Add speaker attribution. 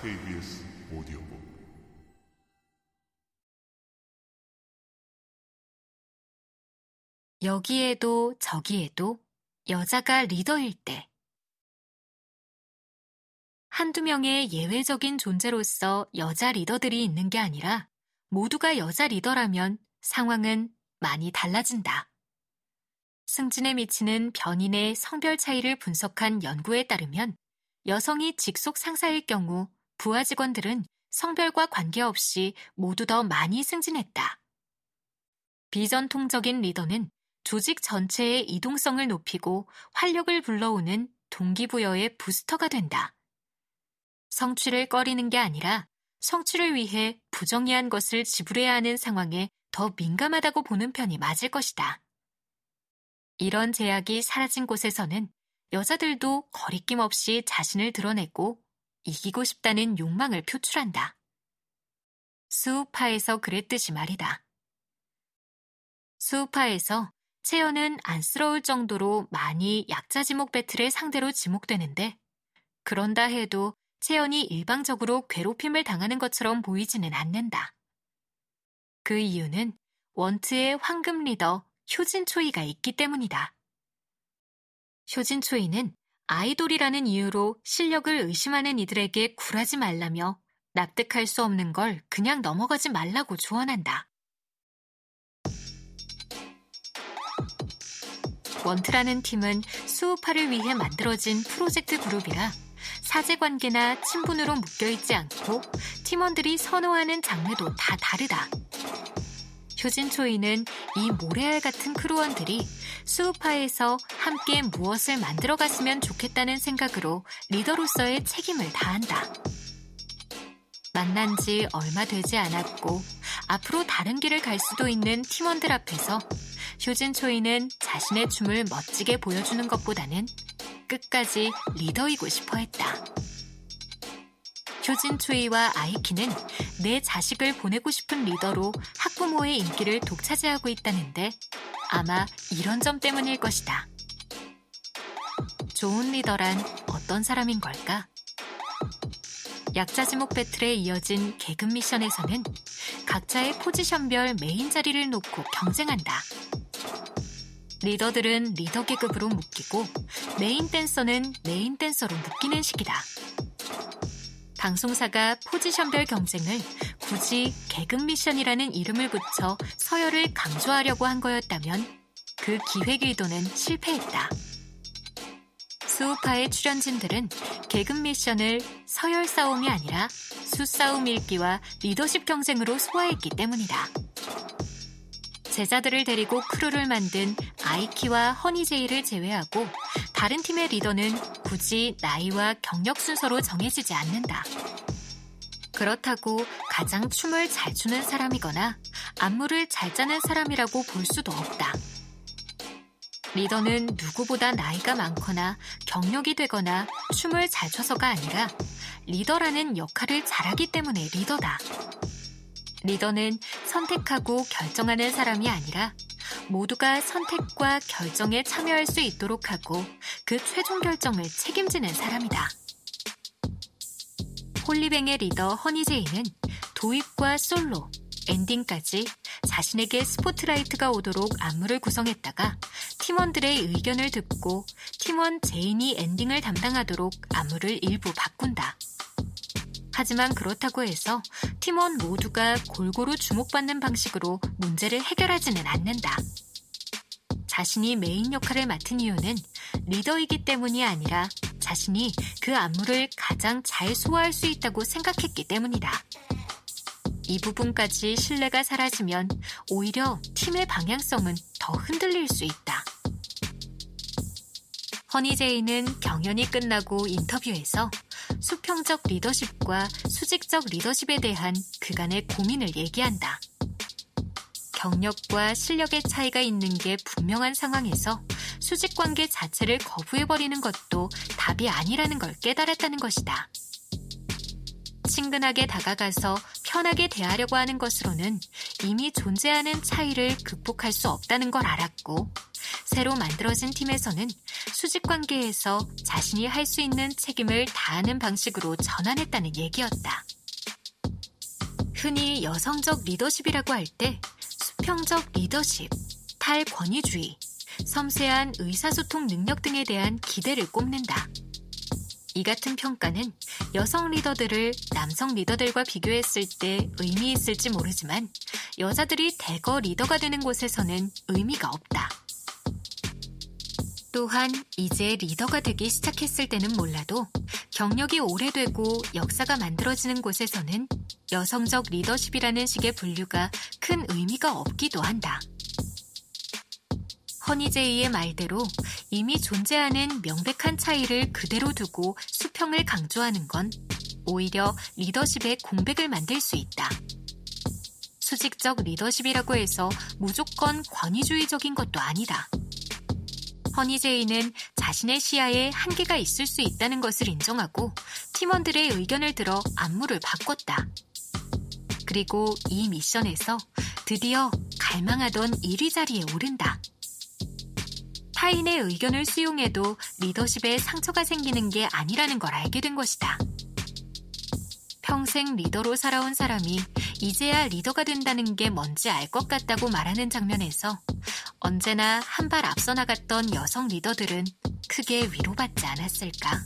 Speaker 1: KBS 오디오북
Speaker 2: 여기에도 저기에도 여자가 리더일 때 한두 명의 예외적인 존재로서 여자 리더들이 있는 게 아니라 모두가 여자 리더라면 상황은 많이 달라진다. 승진에 미치는 변인의 성별 차이를 분석한 연구에 따르면 여성이 직속 상사일 경우 부하 직원들은 성별과 관계없이 모두 더 많이 승진했다. 비전통적인 리더는 조직 전체의 이동성을 높이고 활력을 불러오는 동기부여의 부스터가 된다. 성취를 꺼리는 게 아니라 성취를 위해 부정의한 것을 지불해야 하는 상황에 더 민감하다고 보는 편이 맞을 것이다. 이런 제약이 사라진 곳에서는 여자들도 거리낌 없이 자신을 드러내고 이기고 싶다는 욕망을 표출한다. 수우파에서 그랬듯이 말이다. 수우파에서 채연은 안쓰러울 정도로 많이 약자 지목 배틀의 상대로 지목되는데 그런다 해도 채연이 일방적으로 괴롭힘을 당하는 것처럼 보이지는 않는다. 그 이유는 원트의 황금 리더 효진초이가 있기 때문이다. 효진초이는 아이돌이라는 이유로 실력을 의심하는 이들에게 굴하지 말라며 납득할 수 없는 걸 그냥 넘어가지 말라고 조언한다. 원트라는 팀은 수우파를 위해 만들어진 프로젝트 그룹이라 사제 관계나 친분으로 묶여있지 않고 팀원들이 선호하는 장르도 다 다르다. 효진초이는 이 모래알 같은 크루원들이 수우파에서 함께 무엇을 만들어 갔으면 좋겠다는 생각으로 리더로서의 책임을 다한다. 만난 지 얼마 되지 않았고 앞으로 다른 길을 갈 수도 있는 팀원들 앞에서 효진초이는 자신의 춤을 멋지게 보여주는 것보다는 끝까지 리더이고 싶어 했다. 효진초이와 아이키는 내 자식을 보내고 싶은 리더로 학부모의 인기를 독차지하고 있다는데 아마 이런 점 때문일 것이다. 좋은 리더란 어떤 사람인 걸까? 약자 지목 배틀에 이어진 계급 미션에서는 각자의 포지션별 메인 자리를 놓고 경쟁한다. 리더들은 리더 계급으로 묶이고 메인 댄서는 메인 댄서로 묶이는 식이다. 방송사가 포지션별 경쟁을 굳이 계급 미션이라는 이름을 붙여 서열을 강조하려고 한 거였다면 그 기획 의도는 실패했다. 스우파의 출연진들은 계급 미션을 서열 싸움이 아니라 수싸움 읽기와 리더십 경쟁으로 소화했기 때문이다. 제자들을 데리고 크루를 만든 아이키와 허니제이를 제외하고 다른 팀의 리더는 굳이 나이와 경력 순서로 정해지지 않는다. 그렇다고 가장 춤을 잘 추는 사람이거나 안무를 잘 짜는 사람이라고 볼 수도 없다. 리더는 누구보다 나이가 많거나 경력이 되거나 춤을 잘 춰서가 아니라 리더라는 역할을 잘하기 때문에 리더다. 리더는 선택하고 결정하는 사람이 아니라 모두가 선택과 결정에 참여할 수 있도록 하고 그 최종 결정을 책임지는 사람이다. 홀리뱅의 리더 허니제이는 도입과 솔로, 엔딩까지 자신에게 스포트라이트가 오도록 안무를 구성했다가 팀원들의 의견을 듣고 팀원 제인이 엔딩을 담당하도록 안무를 일부 바꾼다. 하지만 그렇다고 해서 팀원 모두가 골고루 주목받는 방식으로 문제를 해결하지는 않는다. 자신이 메인 역할을 맡은 이유는 리더이기 때문이 아니라 자신이 그 안무를 가장 잘 소화할 수 있다고 생각했기 때문이다. 이 부분까지 신뢰가 사라지면 오히려 팀의 방향성은 더 흔들릴 수 있다. 허니제이는 경연이 끝나고 인터뷰에서 수평적 리더십과 수직적 리더십에 대한 그간의 고민을 얘기한다. 경력과 실력의 차이가 있는 게 분명한 상황에서 수직 관계 자체를 거부해버리는 것도 답이 아니라는 걸 깨달았다는 것이다. 친근하게 다가가서 편하게 대하려고 하는 것으로는 이미 존재하는 차이를 극복할 수 없다는 걸 알았고, 새로 만들어진 팀에서는 수직 관계에서 자신이 할 수 있는 책임을 다하는 방식으로 전환했다는 얘기였다. 흔히 여성적 리더십이라고 할 때 수평적 리더십, 탈권위주의, 섬세한 의사소통 능력 등에 대한 기대를 꼽는다. 이 같은 평가는 여성 리더들을 남성 리더들과 비교했을 때 의미 있을지 모르지만 여자들이 대거 리더가 되는 곳에서는 의미가 없다. 또한 이제 리더가 되기 시작했을 때는 몰라도 경력이 오래되고 역사가 만들어지는 곳에서는 여성적 리더십이라는 식의 분류가 큰 의미가 없기도 한다. 허니제이의 말대로 이미 존재하는 명백한 차이를 그대로 두고 수평을 강조하는 건 오히려 리더십의 공백을 만들 수 있다. 수직적 리더십이라고 해서 무조건 권위주의적인 것도 아니다. 허니제이는 자신의 시야에 한계가 있을 수 있다는 것을 인정하고 팀원들의 의견을 들어 안무를 바꿨다. 그리고 이 미션에서 드디어 갈망하던 1위 자리에 오른다. 타인의 의견을 수용해도 리더십에 상처가 생기는 게 아니라는 걸 알게 된 것이다. 평생 리더로 살아온 사람이 이제야 리더가 된다는 게 뭔지 알 것 같다고 말하는 장면에서 언제나 한 발 앞서 나갔던 여성 리더들은 크게 위로받지 않았을까.